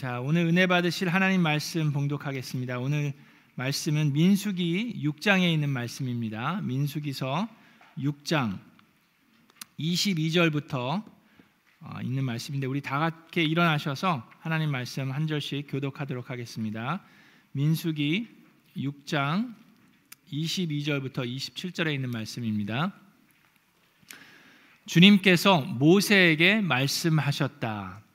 자, 오늘 은혜 받으실 하나님 말씀 봉독하겠습니다. 오늘 말씀은 민수기 6장에 있는 말씀입니다. 민수기서 6장 22절부터 어, 있는 말씀인데 우리 다 같이 일어나셔서 하나님 말씀 한 절씩 교독하도록 하겠습니다. 민수기 6장 22절부터 27절에 있는 말씀입니다. 주님께서 모세에게 말씀하셨다.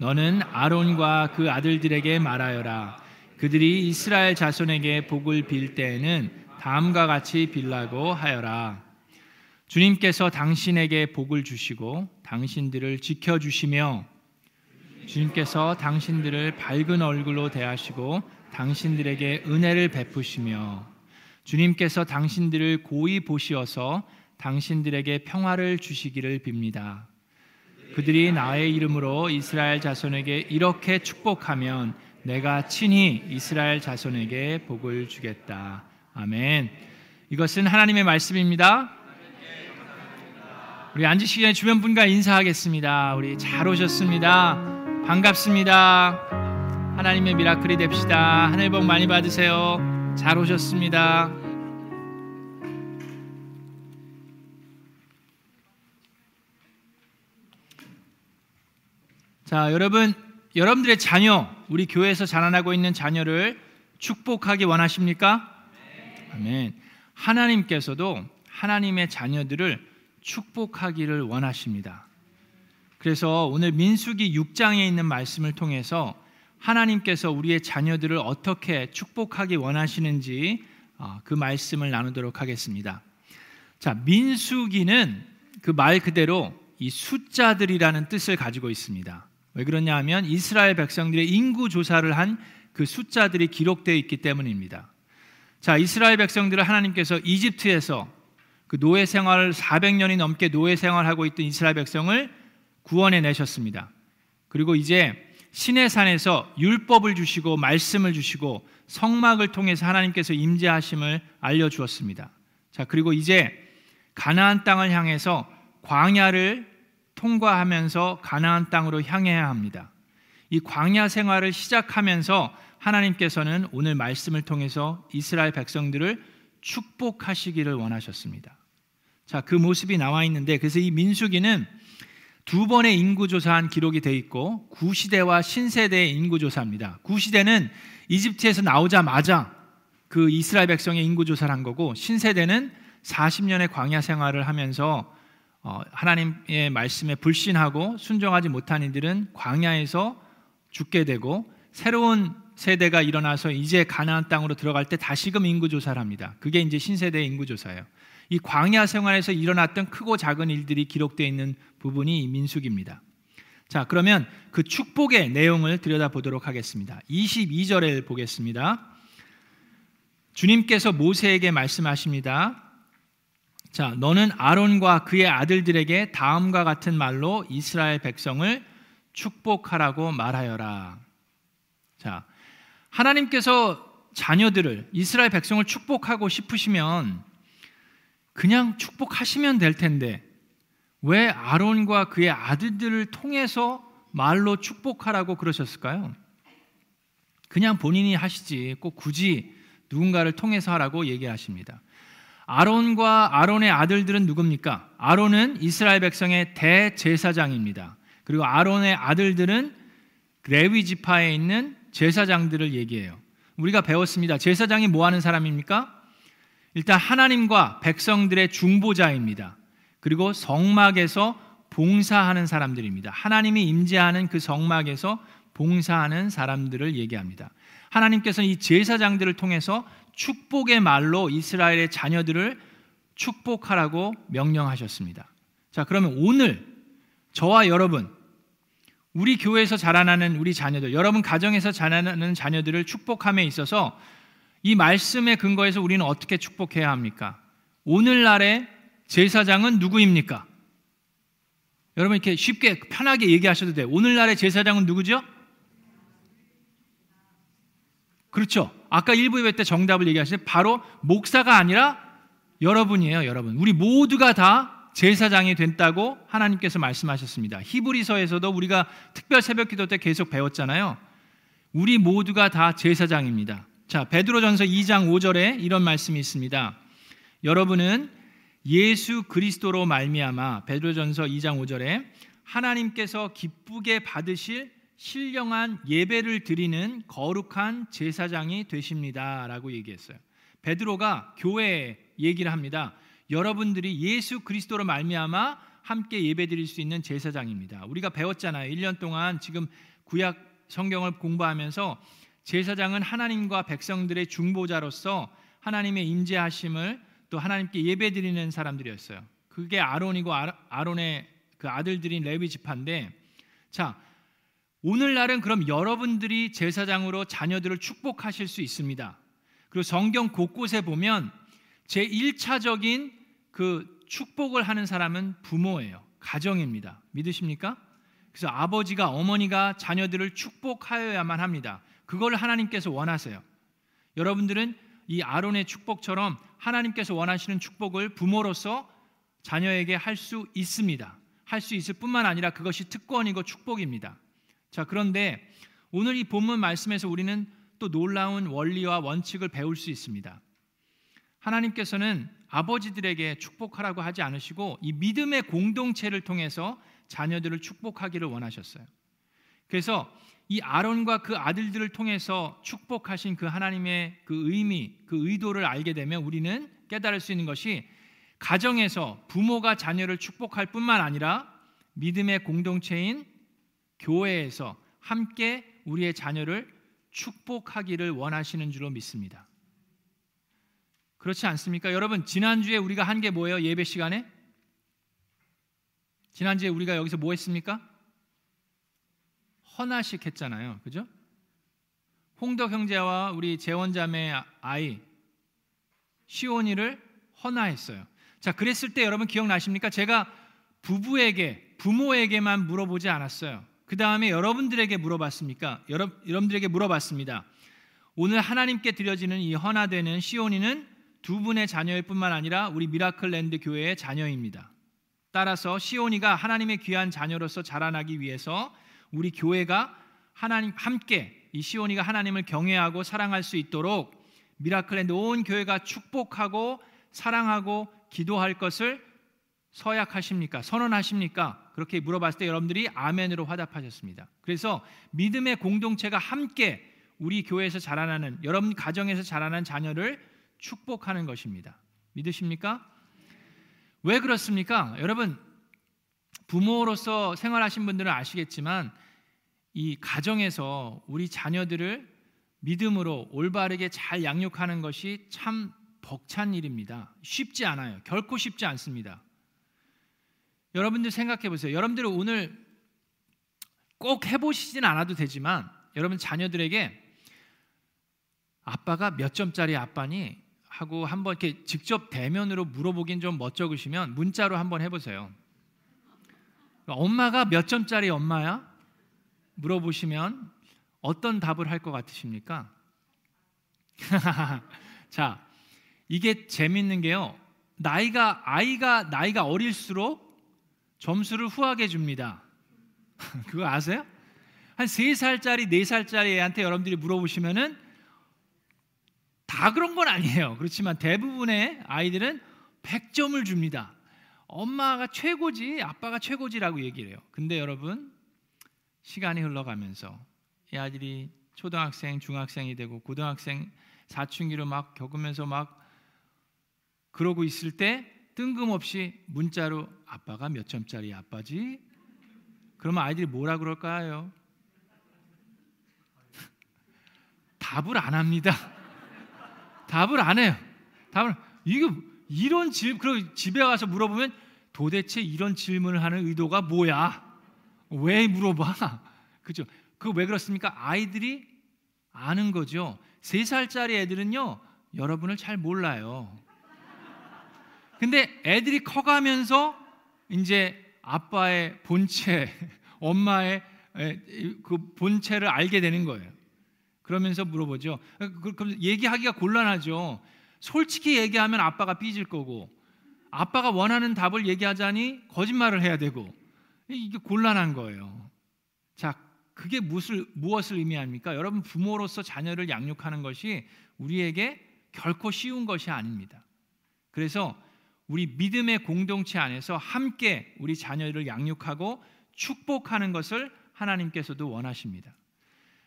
너는 아론과 그 아들들에게 말하여라. 그들이 이스라엘 자손에게 복을 빌 때에는 다음과 같이 빌라고 하여라. 주님께서 당신에게 복을 주시고 당신들을 지켜 주시며 주님께서 당신들을 밝은 얼굴로 대하시고 당신들에게 은혜를 베푸시며 주님께서 당신들을 고이 보시어서 당신들에게 평화를 주시기를 빕니다. 그들이 나의 이름으로 이스라엘 자손에게 이렇게 축복하면 내가 친히 이스라엘 자손에게 복을 주겠다. 아멘. 이것은 하나님의 말씀입니다. 우리 앉으시기 전에 주변 분과 인사하겠습니다. 우리 잘 오셨습니다. 반갑습니다. 하나님의 미라클이 됩시다. 하늘 복 많이 받으세요. 잘 오셨습니다. 자, 여러분, 여러분들의 자녀, 우리 교회에서 자라나고 있는 자녀를 축복하기 원하십니까? 아멘. 하나님께서도 하나님의 자녀들을 축복하기를 원하십니다. 그래서 오늘 민수기 6장에 있는 말씀을 통해서 하나님께서 우리의 자녀들을 어떻게 축복하기 원하시는지 어, 그 말씀을 나누도록 하겠습니다. 자, 민수기는 그 말 그대로 이 숫자들이라는 뜻을 가지고 있습니다. 왜 그러냐 하면 이스라엘 백성들의 인구 조사를 한 그 숫자들이 기록되어 있기 때문입니다. 자, 이스라엘 백성들을 하나님께서 이집트에서 그 노예 생활을 400년이 넘게 노예 생활하고 있던 이스라엘 백성을 구원해 내셨습니다. 그리고 이제 신의 산에서 율법을 주시고 말씀을 주시고 성막을 통해서 하나님께서 임재하심을 알려 주었습니다. 자, 그리고 이제 가나안 땅을 향해서 광야를 통과하면서 가나안 땅으로 향해야 합니다. 이 광야 생활을 시작하면서 하나님께서는 오늘 말씀을 통해서 이스라엘 백성들을 축복하시기를 원하셨습니다. 자, 그 모습이 나와 있는데 그래서 이 민수기는 두 번의 인구 조사한 기록이 돼 있고 구시대와 신세대의 인구 조사입니다. 구시대는 이집트에서 나오자마자 그 이스라엘 백성의 인구 조사를 한 거고 신세대는 40년의 광야 생활을 하면서 어, 하나님의 말씀에 불신하고 순종하지 못한 이들은 광야에서 죽게 되고 새로운 세대가 일어나서 이제 가나안 땅으로 들어갈 때 다시금 인구 조사를 합니다. 그게 이제 신세대의 인구 조사예요. 이 광야 생활에서 일어났던 크고 작은 일들이 기록되어 있는 부분이 민숙입니다. 자, 그러면 그 축복의 내용을 들여다보도록 하겠습니다. 22절을 보겠습니다. 주님께서 모세에게 말씀하십니다. 자, 너는 아론과 그의 아들들에게 다음과 같은 말로 이스라엘 백성을 축복하라고 말하여라. 자, 하나님께서 자녀들을 이스라엘 백성을 축복하고 싶으시면 그냥 축복하시면 될 텐데 왜 아론과 그의 아들들을 통해서 말로 축복하라고 그러셨을까요? 그냥 본인이 하시지 꼭 굳이 누군가를 통해서 하라고 얘기하십니다. 아론과 아론의 아들들은 누굽니까? 아론은 이스라엘 백성의 대제사장입니다. 그리고 아론의 아들들은 레위 지파에 있는 제사장들을 얘기해요. 우리가 배웠습니다. 제사장이 뭐 하는 사람입니까? 일단 하나님과 백성들의 중보자입니다. 그리고 성막에서 봉사하는 사람들입니다. 하나님이 임재하는 그 성막에서 봉사하는 사람들을 얘기합니다. 하나님께서는 이 제사장들을 통해서 축복의 말로 이스라엘의 자녀들을 축복하라고 명령하셨습니다. 자, 그러면 오늘 저와 여러분, 우리 교회에서 자라나는 우리 자녀들, 여러분 가정에서 자라나는 자녀들을 축복함에 있어서 이 말씀의 근거에서 우리는 어떻게 축복해야 합니까? 오늘날의 제사장은 누구입니까? 여러분 이렇게 쉽게 편하게 얘기하셔도 돼요. 오늘날의 제사장은 누구죠? 그렇죠. 아까 1부 예배 때 정답을 얘기하시는데 바로 목사가 아니라 여러분이에요, 여러분. 우리 모두가 다 제사장이 됐다고 하나님께서 말씀하셨습니다. 히브리서에서도 우리가 특별 새벽 기도 때 계속 배웠잖아요. 우리 모두가 다 제사장입니다. 자, 베드로전서 2장 5절에 이런 말씀이 있습니다. 여러분은 예수 그리스도로 말미암아 베드로전서 2장 5절에 하나님께서 기쁘게 받으실 신령한 예배를 드리는 거룩한 제사장이 되십니다라고 얘기했어요. 베드로가 교회 얘기를 합니다. 여러분들이 예수 그리스도로 말미암아 함께 예배드릴 수 있는 제사장입니다. 우리가 배웠잖아요. 1년 동안 지금 구약 성경을 공부하면서 제사장은 하나님과 백성들의 중보자로서 하나님의 임재하심을 또 하나님께 예배드리는 사람들이었어요. 그게 아론이고 아론의 그 아들들인 레위 지파인데 자 오늘날은 그럼 여러분들이 제사장으로 자녀들을 축복하실 수 있습니다. 그리고 성경 곳곳에 보면 제 1차적인 그 축복을 하는 사람은 부모예요. 가정입니다. 믿으십니까? 그래서 아버지가 어머니가 자녀들을 축복하여야만 합니다. 그걸 하나님께서 원하세요. 여러분들은 이 아론의 축복처럼 하나님께서 원하시는 축복을 부모로서 자녀에게 할 수 있습니다. 할 수 있을 뿐만 아니라 그것이 특권이고 축복입니다. 자, 그런데 오늘 이 본문 말씀에서 우리는 또 놀라운 원리와 원칙을 배울 수 있습니다. 하나님께서는 아버지들에게 축복하라고 하지 않으시고 이 믿음의 공동체를 통해서 자녀들을 축복하기를 원하셨어요. 그래서 이 아론과 그 아들들을 통해서 축복하신 그 하나님의 그 의미, 그 의도를 알게 되면 우리는 깨달을 수 있는 것이 가정에서 부모가 자녀를 축복할 뿐만 아니라 믿음의 공동체인 교회에서 함께 우리의 자녀를 축복하기를 원하시는 줄로 믿습니다. 그렇지 않습니까? 여러분, 지난주에 우리가 한 게 뭐예요? 예배 시간에? 지난주에 우리가 여기서 뭐 했습니까? 헌화식 했잖아요. 그죠? 홍덕 형제와 우리 재원 자매 아이 시온이를 헌화했어요. 자, 그랬을 때 여러분 기억나십니까? 제가 부부에게 부모에게만 물어보지 않았어요. 그 다음에 여러분들에게 물어봤습니까? 여러, 여러분들에게 물어봤습니다. 오늘 하나님께 드려지는 이 헌화되는 시온이는 두 분의 자녀일 뿐만 아니라 우리 미라클랜드 교회의 자녀입니다. 따라서 시온이가 하나님의 귀한 자녀로서 자라나기 위해서 우리 교회가 하나님 함께 이 시온이가 하나님을 경외하고 사랑할 수 있도록 미라클랜드 온 교회가 축복하고 사랑하고 기도할 것을 서약하십니까? 선언하십니까? 그렇게 물어봤을 때 여러분들이 아멘으로 화답하셨습니다. 그래서 믿음의 공동체가 함께 우리 교회에서 자라나는 여러분 가정에서 자라난 자녀를 축복하는 것입니다. 믿으십니까? 왜 그렇습니까? 여러분 부모로서 생활하신 분들은 아시겠지만 이 가정에서 우리 자녀들을 믿음으로 올바르게 잘 양육하는 것이 참 벅찬 일입니다. 쉽지 않아요. 결코 쉽지 않습니다. 여러분들 생각해 보세요. 여러분들 오늘 꼭 해보시진 않아도 되지만 여러분 자녀들에게 아빠가 몇 점짜리 아빠니 하고 한번 이렇게 직접 대면으로 물어보긴 좀 멋쩍으시면 문자로 한번 해보세요. 엄마가 몇 점짜리 엄마야? 물어보시면 어떤 답을 할 것 같으십니까? 자, 이게 재밌는 게요. 나이가 아이가 나이가 어릴수록 점수를 후하게 줍니다. 그거 아세요? 한 3살짜리, 4살짜리 애한테 여러분들이 물어보시면은 다 그런 건 아니에요. 그렇지만 대부분의 아이들은 100점을 줍니다. 엄마가 최고지, 아빠가 최고지라고 얘기를 해요. 근데 여러분, 시간이 흘러가면서 이 아들이 초등학생, 중학생이 되고 고등학생 사춘기를 막 겪으면서 막 그러고 있을 때 뜬금없이 문자로 아빠가 몇 점짜리 아빠지? 그러면 아이들이 뭐라 그럴까요? 답을 안 합니다. 답을 안 해요. 답을 이거 이런 질 그리고 집에 가서 물어보면 도대체 이런 질문을 하는 의도가 뭐야? 왜 물어봐? 그죠? 그 왜 그렇습니까? 아이들이 아는 거죠. 세 살짜리 애들은요 여러분을 잘 몰라요. 근데 애들이 커가면서 이제 아빠의 본체, 엄마의 그 본체를 알게 되는 거예요. 그러면서 물어보죠. 그, 그럼 얘기하기가 곤란하죠. 솔직히 얘기하면 아빠가 삐질 거고, 아빠가 원하는 답을 얘기하자니 거짓말을 해야 되고, 이게 곤란한 거예요. 자, 그게 무엇을, 무엇을 의미합니까? 여러분 부모로서 자녀를 양육하는 것이 우리에게 결코 쉬운 것이 아닙니다. 그래서 우리 믿음의 공동체 안에서 함께 우리 자녀를 양육하고 축복하는 것을 하나님께서도 원하십니다.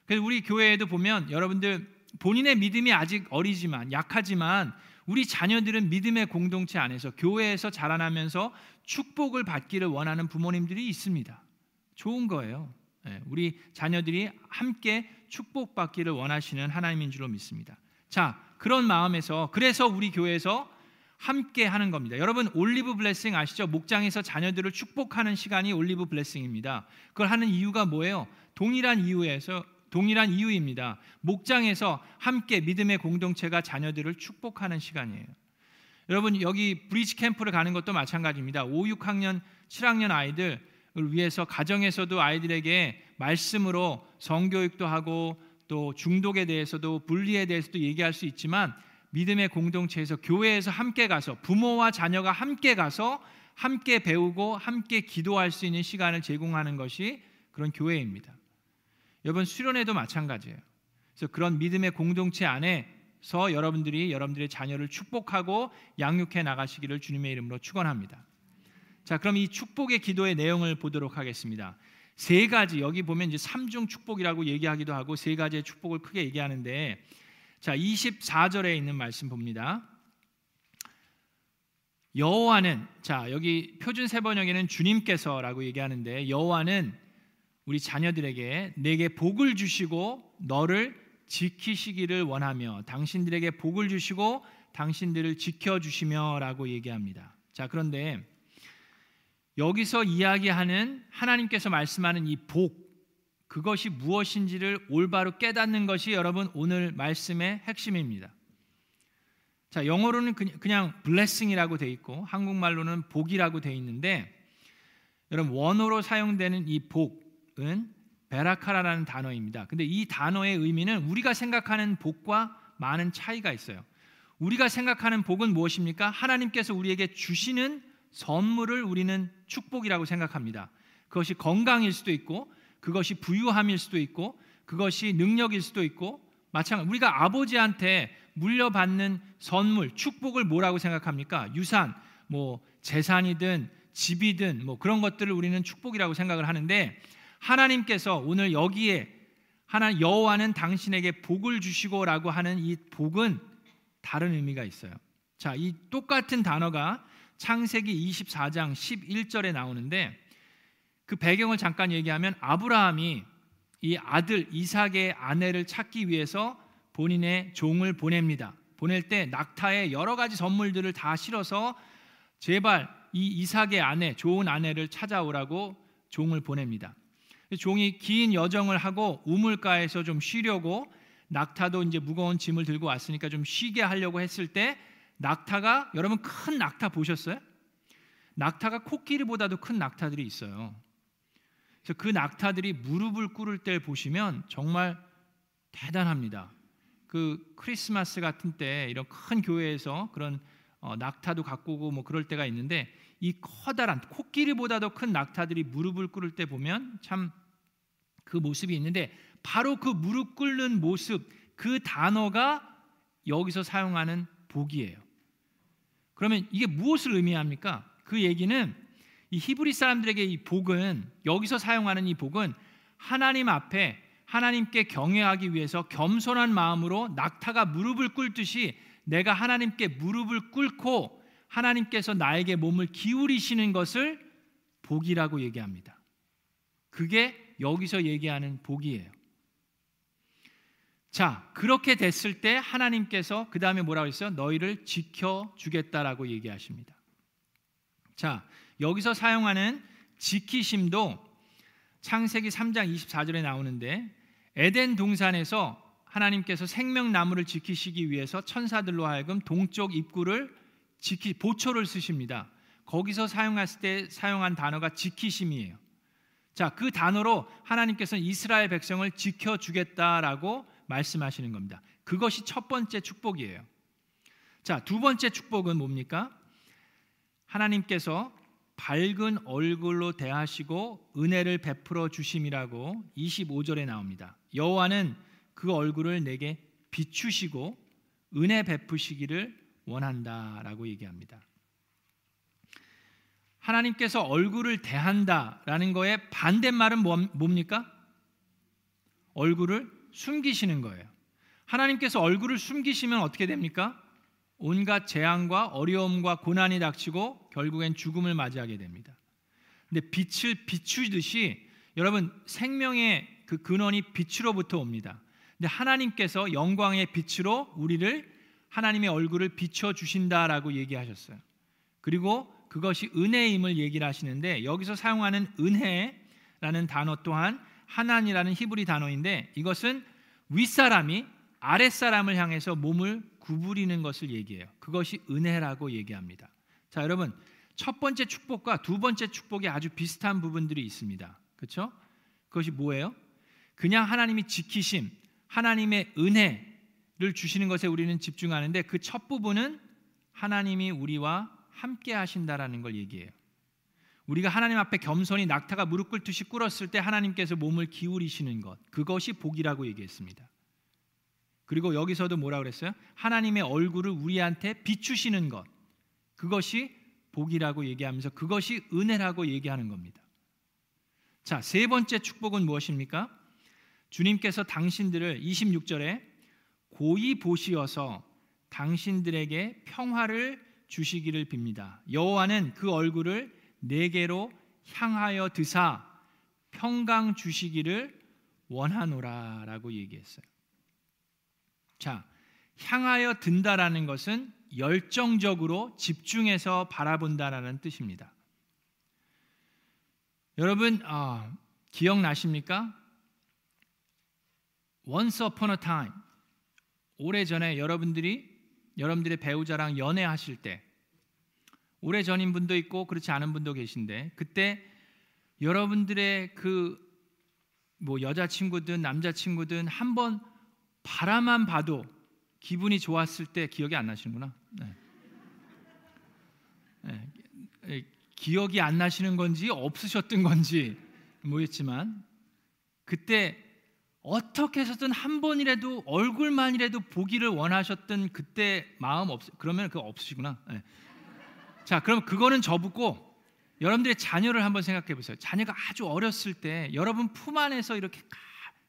그래서 우리 교회에도 보면 여러분들 본인의 믿음이 아직 어리지만 약하지만 우리 자녀들은 믿음의 공동체 안에서 교회에서 자라나면서 축복을 받기를 원하는 부모님들이 있습니다. 좋은 거예요. 예, 우리 자녀들이 함께 축복받기를 원하시는 하나님인 줄로 믿습니다. 자, 그런 마음에서 그래서 우리 교회에서 함께 하는 겁니다. 여러분 올리브 블레싱 아시죠? 목장에서 자녀들을 축복하는 시간이 올리브 블레싱입니다. 그걸 하는 이유가 뭐예요? 동일한 이유에서 동일한 이유입니다. 목장에서 함께 믿음의 공동체가 자녀들을 축복하는 시간이에요. 여러분 여기 브리지 캠프를 가는 것도 마찬가지입니다. 5, 6학년, 7학년 아이들을 위해서 가정에서도 아이들에게 말씀으로 성교육도 하고 또 중독에 대해서도 분리에 대해서도 얘기할 수 있지만 믿음의 공동체에서 교회에서 함께 가서 부모와 자녀가 함께 가서 함께 배우고 함께 기도할 수 있는 시간을 제공하는 것이 그런 교회입니다. 여러분 수련회도 마찬가지예요. 그래서 그런 믿음의 공동체 안에서 여러분들이 여러분들의 자녀를 축복하고 양육해 나가시기를 주님의 이름으로 축원합니다. 자, 그럼 이 축복의 기도의 내용을 보도록 하겠습니다. 세 가지 여기 보면 이제 삼중 축복이라고 얘기하기도 하고 세 가지의 축복을 크게 얘기하는데 자, 24절에 있는 말씀 봅니다. 여호와는 자, 여기 표준 세 번역에는 주님께서라고 얘기하는데 여호와는 우리 자녀들에게 내게 복을 주시고 너를 지키시기를 원하며 당신들에게 복을 주시고 당신들을 지켜 주시며라고 얘기합니다. 자, 그런데 여기서 이야기하는 하나님께서 말씀하는 이 복, 그것이 무엇인지를 올바로 깨닫는 것이 여러분 오늘 말씀의 핵심입니다. 자, 영어로는 그냥 blessing이라고 돼 있고 한국말로는 복이라고 돼 있는데 여러분 원어로 사용되는 이 복은 베라카라라는 단어입니다. 근데 이 단어의 의미는 우리가 생각하는 복과 많은 차이가 있어요. 우리가 생각하는 복은 무엇입니까? 하나님께서 우리에게 주시는 선물을 우리는 축복이라고 생각합니다. 그것이 건강일 수도 있고 그것이 부유함일 수도 있고 그것이 능력일 수도 있고 마찬가지 우리가 아버지한테 물려받는 선물, 축복을 뭐라고 생각합니까? 유산, 뭐 재산이든 집이든 뭐 그런 것들을 우리는 축복이라고 생각을 하는데 하나님께서 오늘 여기에 하나 여호와는 당신에게 복을 주시고라고 하는 이 복은 다른 의미가 있어요. 자, 이 똑같은 단어가 창세기 24장 11절에 나오는데 그 배경을 잠깐 얘기하면 아브라함이 이 아들 이삭의 아내를 찾기 위해서 본인의 종을 보냅니다. 보낼 때 낙타에 여러 가지 선물들을 다 실어서 제발 이 이삭의 아내, 좋은 아내를 찾아오라고 종을 보냅니다. 종이 긴 여정을 하고 우물가에서 좀 쉬려고 낙타도 이제 무거운 짐을 들고 왔으니까 좀 쉬게 하려고 했을 때 낙타가 여러분 큰 낙타 보셨어요? 낙타가 코끼리보다도 큰 낙타들이 있어요. 그래서 그 낙타들이 무릎을 꿇을 때 보시면 정말 대단합니다. 그 크리스마스 같은 때 이런 큰 교회에서 그런 어, 낙타도 갖고 오고 뭐 그럴 때가 있는데 이 커다란 코끼리보다도 큰 낙타들이 무릎을 꿇을 때 보면 참 그 모습이 있는데 바로 그 무릎 꿇는 모습 그 단어가 여기서 사용하는 복이에요. 그러면 이게 무엇을 의미합니까? 그 얘기는 이 히브리 사람들에게 이 복은 여기서 사용하는 이 복은 하나님 앞에 하나님께 경외하기 위해서 겸손한 마음으로 낙타가 무릎을 꿇듯이 내가 하나님께 무릎을 꿇고 하나님께서 나에게 몸을 기울이시는 것을 복이라고 얘기합니다. 그게 여기서 얘기하는 복이에요. 자, 그렇게 됐을 때 하나님께서 그 다음에 뭐라고 했어요? 너희를 지켜주겠다라고 얘기하십니다. 자, 여기서 사용하는 지키심도 창세기 3장 24절에 나오는데 에덴 동산에서 하나님께서 생명나무를 지키시기 위해서 천사들로 하여금 동쪽 입구를 지키 보초를 쓰십니다. 거기서 사용했을 때 사용한 단어가 지키심이에요. 자, 그 단어로 하나님께서는 이스라엘 백성을 지켜 주겠다라고 말씀하시는 겁니다. 그것이 첫 번째 축복이에요. 자, 두 번째 축복은 뭡니까? 하나님께서 밝은 얼굴로 대하시고 은혜를 베풀어 주심이라고 25절에 나옵니다. 여호와는 그 얼굴을 내게 비추시고 은혜 베푸시기를 원한다라고 얘기합니다. 하나님께서 얼굴을 대한다라는 거의 반대말은 뭡니까? 얼굴을 숨기시는 거예요. 하나님께서 얼굴을 숨기시면 어떻게 됩니까? 온갖 재앙과 어려움과 고난이 닥치고 결국엔 죽음을 맞이하게 됩니다. 근데 빛을 비추듯이 여러분 생명의 그 근원이 빛으로부터 옵니다. 근데 하나님께서 영광의 빛으로 우리를 하나님의 얼굴을 비춰 주신다라고 얘기하셨어요. 그리고 그것이 은혜임을 얘기를 하시는데 여기서 사용하는 은혜라는 단어 또한 하나니라는 히브리 단어인데 이것은 윗사람이 아랫사람을 향해서 몸을 구부리는 것을 얘기해요. 그것이 은혜라고 얘기합니다. 자, 여러분. 첫 번째 축복과 두 번째 축복이 아주 비슷한 부분들이 있습니다. 그렇죠? 그것이 뭐예요? 그냥 하나님이 지키심, 하나님의 은혜를 주시는 것에 우리는 집중하는데 그 첫 부분은 하나님이 우리와 함께 하신다라는 걸 얘기해요. 우리가 하나님 앞에 겸손히 낙타가 무릎 꿇듯이 꿇었을 때 하나님께서 몸을 기울이시는 것 그것이 복이라고 얘기했습니다. 그리고 여기서도 뭐라 그랬어요? 하나님의 얼굴을 우리한테 비추시는 것 그것이 복이라고 얘기하면서 그것이 은혜라고 얘기하는 겁니다. 자, 세 번째 축복은 무엇입니까? 주님께서 당신들을 26절에 고이 보시어서 당신들에게 평화를 주시기를 빕니다. 여호와는 그 얼굴을 내게로 향하여 드사 평강 주시기를 원하노라라고 얘기했어요. 자, 향하여 든다라는 것은 열정적으로 집중해서 바라본다라는 뜻입니다. 여러분 어, 기억나십니까? Once upon a time 오래 전에 여러분들이 여러분들의 배우자랑 연애하실 때 오래 전인 분도 있고 그렇지 않은 분도 계신데 그때 여러분들의 그 뭐 여자친구든 남자친구든 한번 바라만 봐도 기분이 좋았을 때 기억이 안 나시는구나. 네. 네. 기억이 안 나시는 건지 없으셨던 건지 모르겠지만 그때 어떻게 해서든 한 번이라도 얼굴만이라도 보기를 원하셨던 그때 마음 없 그러면 그거 없으시구나. 네. 자, 그럼 그거는 접고 여러분들의 자녀를 한번 생각해 보세요. 자녀가 아주 어렸을 때 여러분 품 안에서 이렇게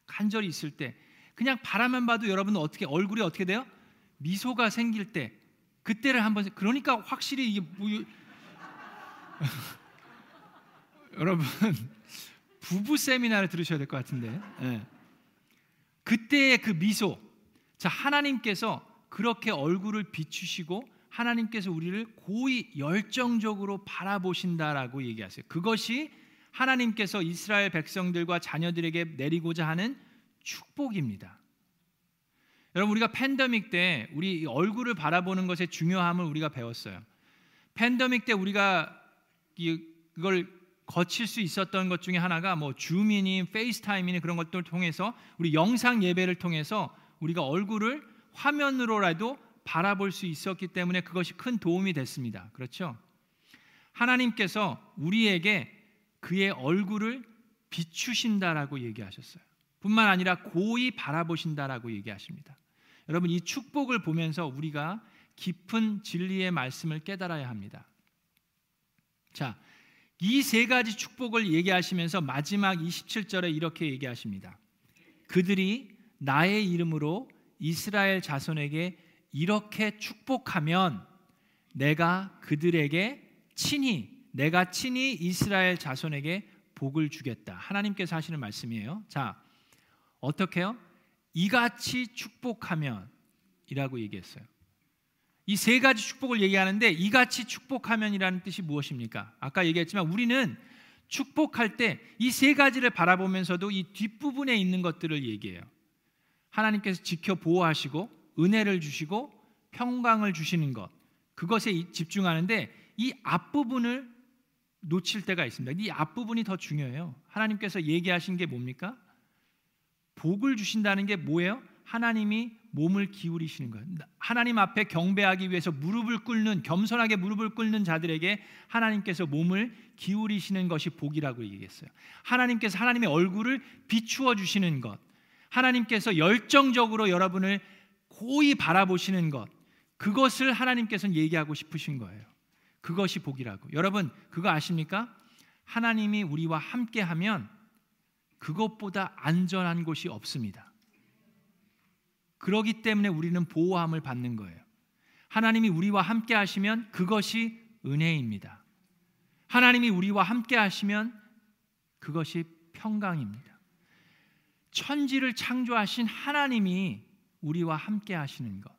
간절히 있을 때 그냥 바라만 봐도 여러분은 어떻게 얼굴이 어떻게 돼요? 미소가 생길 때 그때를 한번 그러니까 확실히 이게 뭐, 여러분 부부 세미나를 들으셔야 될 것 같은데 네. 그때의 그 미소 자 하나님께서 그렇게 얼굴을 비추시고 하나님께서 우리를 고이 열정적으로 바라보신다라고 얘기하세요. 그것이 하나님께서 이스라엘 백성들과 자녀들에게 내리고자 하는 축복입니다. 여러분 우리가 팬데믹 때 우리 얼굴을 바라보는 것의 중요함을 우리가 배웠어요. 팬데믹 때 우리가 이걸 거칠 수 있었던 것 중에 하나가 뭐 Zoom이니 FaceTime이니 그런 것들을 통해서 우리 영상 예배를 통해서 우리가 얼굴을 화면으로라도 바라볼 수 있었기 때문에 그것이 큰 도움이 됐습니다. 그렇죠? 하나님께서 우리에게 그의 얼굴을 비추신다라고 얘기하셨어요. 뿐만 아니라 고이 바라보신다라고 얘기하십니다. 여러분 이 축복을 보면서 우리가 깊은 진리의 말씀을 깨달아야 합니다. 자, 이 세 가지 축복을 얘기하시면서 마지막 27절에 이렇게 얘기하십니다. 그들이 나의 이름으로 이스라엘 자손에게 이렇게 축복하면 내가 그들에게 친히 내가 친히 이스라엘 자손에게 복을 주겠다. 하나님께서 하시는 말씀이에요. 자, 어떻게요? 이같이 축복하면 이라고 얘기했어요. 이 세 가지 축복을 얘기하는데 이같이 축복하면이라는 뜻이 무엇입니까? 아까 얘기했지만 우리는 축복할 때 이 세 가지를 바라보면서도 이 뒷부분에 있는 것들을 얘기해요. 하나님께서 지켜 보호하시고 은혜를 주시고 평강을 주시는 것 그것에 집중하는데 이 앞부분을 놓칠 때가 있습니다. 이 앞부분이 더 중요해요. 하나님께서 얘기하신 게 뭡니까? 복을 주신다는 게 뭐예요? 하나님이 몸을 기울이시는 거예요. 하나님 앞에 경배하기 위해서 무릎을 꿇는 겸손하게 무릎을 꿇는 자들에게 하나님께서 몸을 기울이시는 것이 복이라고 얘기했어요. 하나님께서 하나님의 얼굴을 비추어 주시는 것. 하나님께서 열정적으로 여러분을 고이 바라보시는 것. 그것을 하나님께서는 얘기하고 싶으신 거예요. 그것이 복이라고. 여러분, 그거 아십니까? 하나님이 우리와 함께 하면 그것보다 안전한 곳이 없습니다. 그러기 때문에 우리는 보호함을 받는 거예요. 하나님이 우리와 함께 하시면 그것이 은혜입니다. 하나님이 우리와 함께 하시면 그것이 평강입니다. 천지를 창조하신 하나님이 우리와 함께 하시는 것.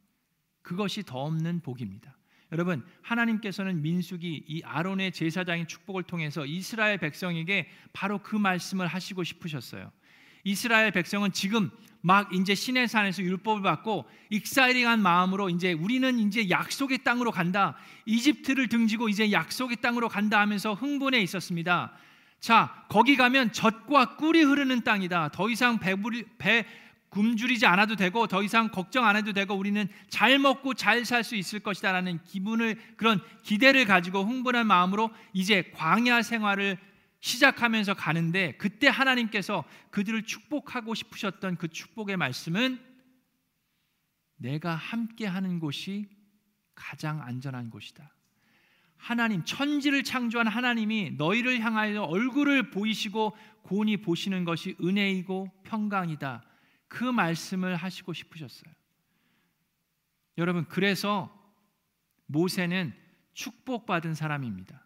그것이 더 없는 복입니다. 여러분, 하나님께서는 민숙이 이 아론의 제사장의 축복을 통해서 이스라엘 백성에게 바로 그 말씀을 하시고 싶으셨어요. 이스라엘 백성은 지금 막 이제 신의 산에서 율법을 받고 익사이링한 마음으로 이제 우리는 이제 약속의 땅으로 간다. 이집트를 등지고 이제 약속의 땅으로 간다 하면서 흥분해 있었습니다. 자, 거기 가면 젖과 꿀이 흐르는 땅이다. 더 이상 배부리, 배 굶주리지 않아도 되고 더 이상 걱정 안 해도 되고 우리는 잘 먹고 잘 살 수 있을 것이다라는 기분을 그런 기대를 가지고 흥분한 마음으로 이제 광야 생활을 시작하면서 가는데 그때 하나님께서 그들을 축복하고 싶으셨던 그 축복의 말씀은 내가 함께 하는 곳이 가장 안전한 곳이다. 하나님 천지를 창조한 하나님이 너희를 향하여 얼굴을 보이시고 곤히 보시는 것이 은혜이고 평강이다. 그 말씀을 하시고 싶으셨어요. 여러분 그래서 모세는 축복받은 사람입니다.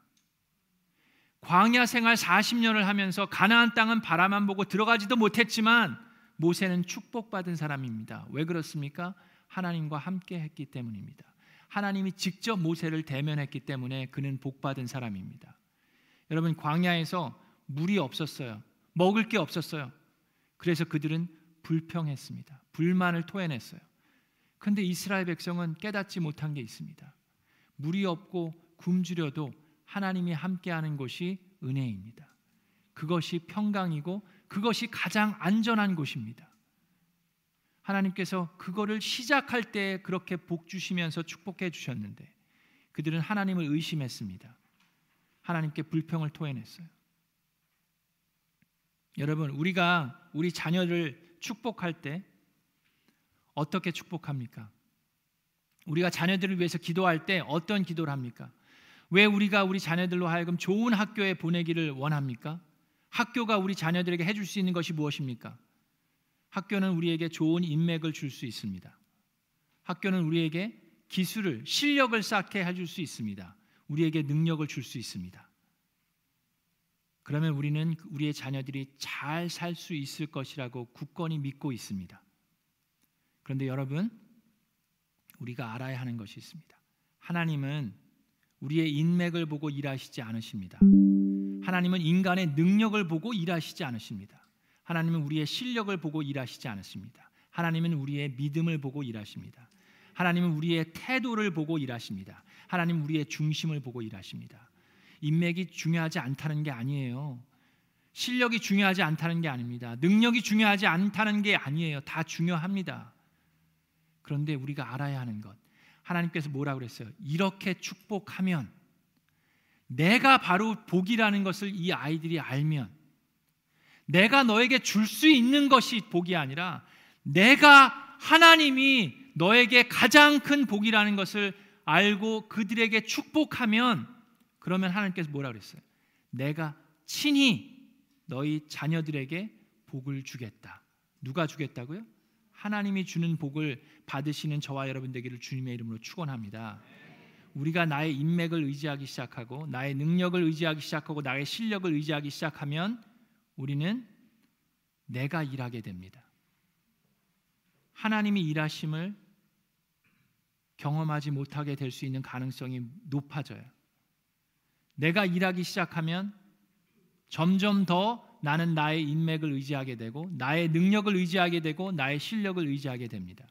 광야 생활 40년을 하면서 가나안 땅은 바라만 보고 들어가지도 못했지만 모세는 축복받은 사람입니다. 왜 그렇습니까? 하나님과 함께 했기 때문입니다. 하나님이 직접 모세를 대면했기 때문에 그는 복받은 사람입니다. 여러분 광야에서 물이 없었어요. 먹을 게 없었어요. 그래서 그들은 불평했습니다. 불만을 토해냈어요. 근데 이스라엘 백성은 깨닫지 못한 게 있습니다. 물이 없고 굶주려도 하나님이 함께하는 곳이 은혜입니다. 그것이 평강이고 그것이 가장 안전한 곳입니다. 하나님께서 그거를 시작할 때 그렇게 복 주시면서 축복해 주셨는데 그들은 하나님을 의심했습니다. 하나님께 불평을 토해냈어요. 여러분, 우리가 우리 자녀를 축복할 때 어떻게 축복합니까? 우리가 자녀들을 위해서 기도할 때 어떤 기도를 합니까? 왜 우리가 우리 자녀들로 하여금 좋은 학교에 보내기를 원합니까? 학교가 우리 자녀들에게 해줄 수 있는 것이 무엇입니까? 학교는 우리에게 좋은 인맥을 줄 수 있습니다. 학교는 우리에게 기술을, 실력을 쌓게 해줄 수 있습니다. 우리에게 능력을 줄 수 있습니다. 그러면 우리는 우리의 자녀들이 잘 살 수 있을 것이라고 굳건히 믿고 있습니다. 그런데 여러분, 우리가 알아야 하는 것이 있습니다. 하나님은 우리의 인맥을 보고 일하시지 않으십니다. 하나님은 인간의 능력을 보고 일하시지 않으십니다. 하나님은 우리의 실력을 보고 일하시지 않으십니다. 하나님은 우리의 믿음을 보고 일하십니다. 하나님은 우리의 태도를 보고 일하십니다. 하나님은 우리의 중심을 보고 일하십니다. 인맥이 중요하지 않다는 게 아니에요. 실력이 중요하지 않다는 게 아닙니다. 능력이 중요하지 않다는 게 아니에요. 다 중요합니다. 그런데 우리가 알아야 하는 것. 하나님께서 뭐라 그랬어요? 이렇게 축복하면 내가 바로 복이라는 것을 이 아이들이 알면 내가 너에게 줄 수 있는 것이 복이 아니라 내가 하나님이 너에게 가장 큰 복이라는 것을 알고 그들에게 축복하면 그러면 하나님께서 뭐라 그랬어요? 내가 친히 너희 자녀들에게 복을 주겠다. 누가 주겠다고요? 하나님이 주는 복을 받으시는 저와 여러분 되기를 주님의 이름으로 축원합니다. 우리가 나의 인맥을 의지하기 시작하고 나의 능력을 의지하기 시작하고 나의 실력을 의지하기 시작하면 우리는 내가 일하게 됩니다. 하나님이 일하심을 경험하지 못하게 될 수 있는 가능성이 높아져요. 내가 일하기 시작하면 점점 더 나는 나의 인맥을 의지하게 되고 나의 능력을 의지하게 되고 나의 실력을 의지하게 됩니다.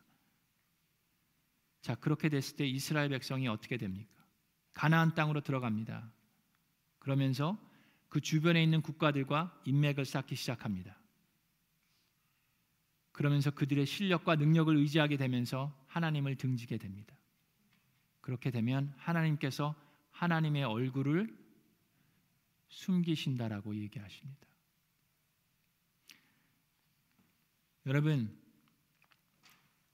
자, 그렇게 됐을 때 이스라엘 백성이 어떻게 됩니까? 가나안 땅으로 들어갑니다. 그러면서 그 주변에 있는 국가들과 인맥을 쌓기 시작합니다. 그러면서 그들의 실력과 능력을 의지하게 되면서 하나님을 등지게 됩니다. 그렇게 되면 하나님께서 하나님의 얼굴을 숨기신다라고 얘기하십니다. 여러분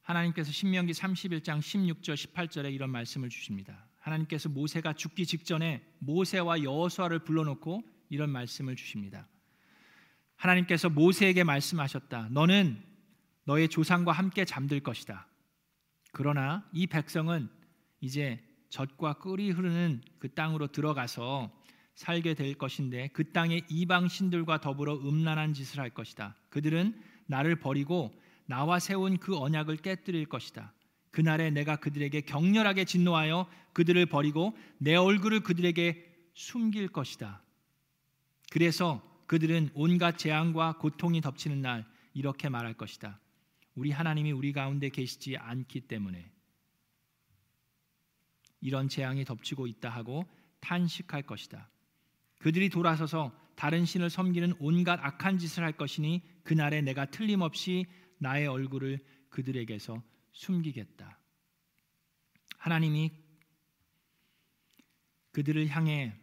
하나님께서 신명기 31장 16절 18절에 이런 말씀을 주십니다. 하나님께서 모세가 죽기 직전에 모세와 여호수아를 불러놓고 이런 말씀을 주십니다. 하나님께서 모세에게 말씀하셨다. 너는 너의 조상과 함께 잠들 것이다. 그러나 이 백성은 이제 젖과 꿀이 흐르는 그 땅으로 들어가서 살게 될 것인데 그 땅에 이방 신들과 더불어 음란한 짓을 할 것이다. 그들은 나를 버리고 나와 세운 그 언약을 깨뜨릴 것이다. 그날에 내가 그들에게 격렬하게 진노하여 그들을 버리고 내 얼굴을 그들에게 숨길 것이다. 그래서 그들은 온갖 재앙과 고통이 덮치는 날 이렇게 말할 것이다. 우리 하나님이 우리 가운데 계시지 않기 때문에 이런 재앙이 덮치고 있다 하고 탄식할 것이다. 그들이 돌아서서 다른 신을 섬기는 온갖 악한 짓을 할 것이니 그날에 내가 틀림없이 나의 얼굴을 그들에게서 숨기겠다. 하나님이 그들을 향해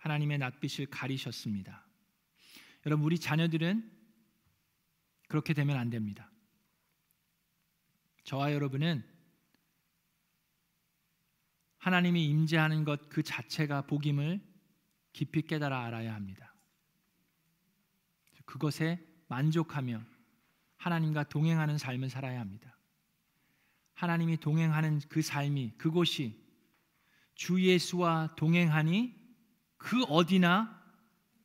하나님의 낯빛을 가리셨습니다. 여러분 우리 자녀들은 그렇게 되면 안 됩니다. 저와 여러분은 하나님이 임재하는 것 그 자체가 복임을 깊이 깨달아 알아야 합니다. 그것에 만족하며 하나님과 동행하는 삶을 살아야 합니다. 하나님이 동행하는 그 삶이 그곳이 주 예수와 동행하니 그 어디나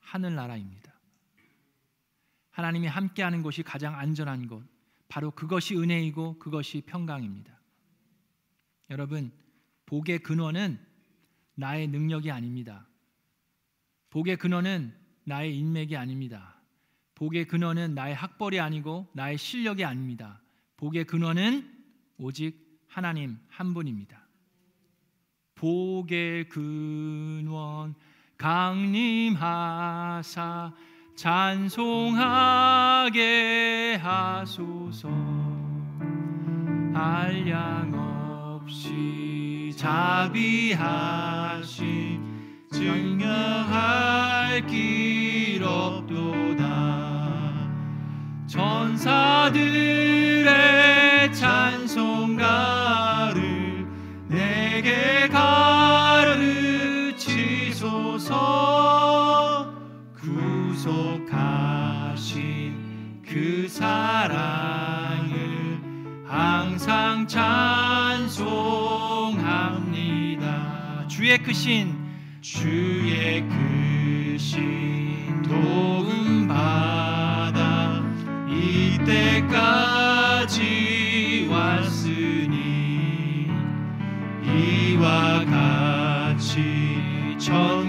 하늘나라입니다. 하나님이 함께하는 곳이 가장 안전한 곳, 바로 그것이 은혜이고 그것이 평강입니다. 여러분, 복의 근원은 나의 능력이 아닙니다. 복의 근원은 나의 인맥이 아닙니다. 복의 근원은 나의 학벌이 아니고 나의 실력이 아닙니다. 복의 근원은 오직 하나님 한 분입니다. 복의 근원 강림하사 찬송하게 하소서 한량 없이 자비하신 증명할 길 없도다. 천사들의 찬송가를 내게 가르치소서. 구속하신 그 사랑을 항상 찬 주의 크신 주의 크신 도움 받아 이때까지 왔으니 이와 같이 천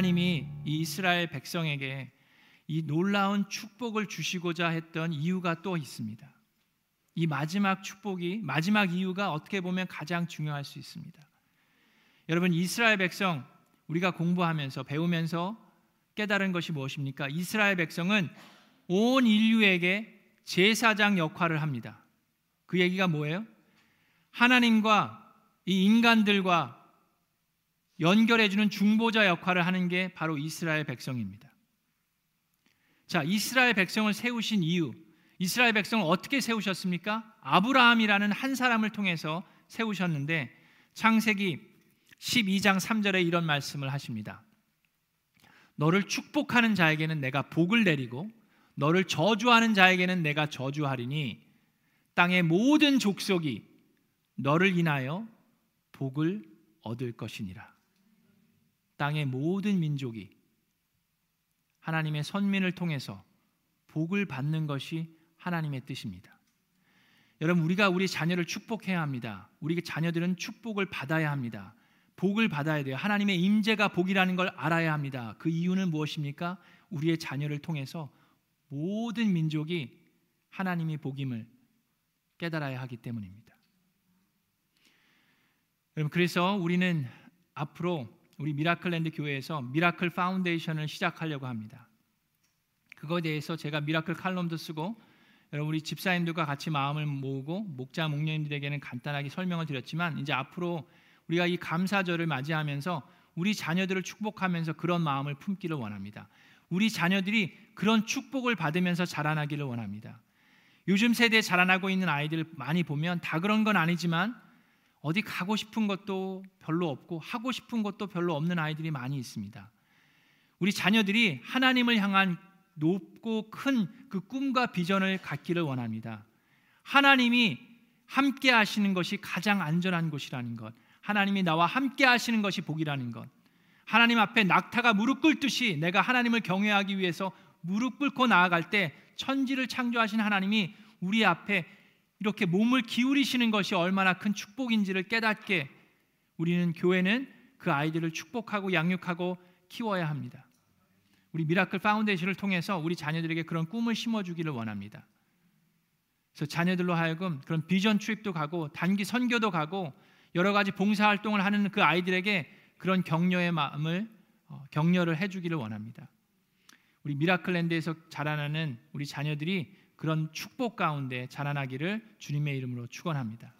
하나님이 이 이스라엘 백성에게 이 놀라운 축복을 주시고자 했던 이유가 또 있습니다. 이 마지막 축복이 마지막 이유가 어떻게 보면 가장 중요할 수 있습니다. 여러분 이스라엘 백성 우리가 공부하면서 배우면서 깨달은 것이 무엇입니까? 이스라엘 백성은 온 인류에게 제사장 역할을 합니다. 그 얘기가 뭐예요? 하나님과 이 인간들과 연결해주는 중보자 역할을 하는 게 바로 이스라엘 백성입니다. 자, 이스라엘 백성을 세우신 이유, 이스라엘 백성을 어떻게 세우셨습니까? 아브라함이라는 한 사람을 통해서 세우셨는데 창세기 12장 3절에 이런 말씀을 하십니다. 너를 축복하는 자에게는 내가 복을 내리고 너를 저주하는 자에게는 내가 저주하리니 땅의 모든 족속이 너를 인하여 복을 얻을 것이니라. 땅의 모든 민족이 하나님의 선민을 통해서 복을 받는 것이 하나님의 뜻입니다. 여러분 우리가 우리 자녀를 축복해야 합니다. 우리 자녀들은 축복을 받아야 합니다. 복을 받아야 돼요. 하나님의 임재가 복이라는 걸 알아야 합니다. 그 이유는 무엇입니까? 우리의 자녀를 통해서 모든 민족이 하나님이 복임을 깨달아야 하기 때문입니다. 여러분 그래서 우리는 앞으로 우리 미라클랜드 교회에서 Miracle Foundation을 시작하려고 합니다. 그거에 대해서 제가 Miracle 칼럼도 쓰고 여러분 우리 집사님들과 같이 마음을 모으고 목자 목녀님들에게는 간단하게 설명을 드렸지만 이제 앞으로 우리가 이 감사절을 맞이하면서 우리 자녀들을 축복하면서 그런 마음을 품기를 원합니다. 우리 자녀들이 그런 축복을 받으면서 자라나기를 원합니다. 요즘 세대에 자라나고 있는 아이들 많이 보면 다 그런 건 아니지만 어디 가고 싶은 것도 별로 없고 하고 싶은 것도 별로 없는 아이들이 많이 있습니다. 우리 자녀들이 하나님을 향한 높고 큰 그 꿈과 비전을 갖기를 원합니다. 하나님이 함께 하시는 것이 가장 안전한 곳이라는 것. 하나님이 나와 함께 하시는 것이 복이라는 것. 하나님 앞에 낙타가 무릎 꿇듯이 내가 하나님을 경외하기 위해서 무릎 꿇고 나아갈 때 천지를 창조하신 하나님이 우리 앞에 이렇게 몸을 기울이시는 것이 얼마나 큰 축복인지를 깨닫게 우리는 교회는 그 아이들을 축복하고 양육하고 키워야 합니다. 우리 Miracle Foundation을 통해서 우리 자녀들에게 그런 꿈을 심어주기를 원합니다. 그래서 자녀들로 하여금 그런 vision trip도 가고 단기 선교도 가고 여러 가지 봉사 활동을 하는 그 아이들에게 그런 격려의 마음을 어, 격려를 해주기를 원합니다. 우리 미라클랜드에서 자라나는 우리 자녀들이 그런 축복 가운데 자라나기를 주님의 이름으로 축원합니다.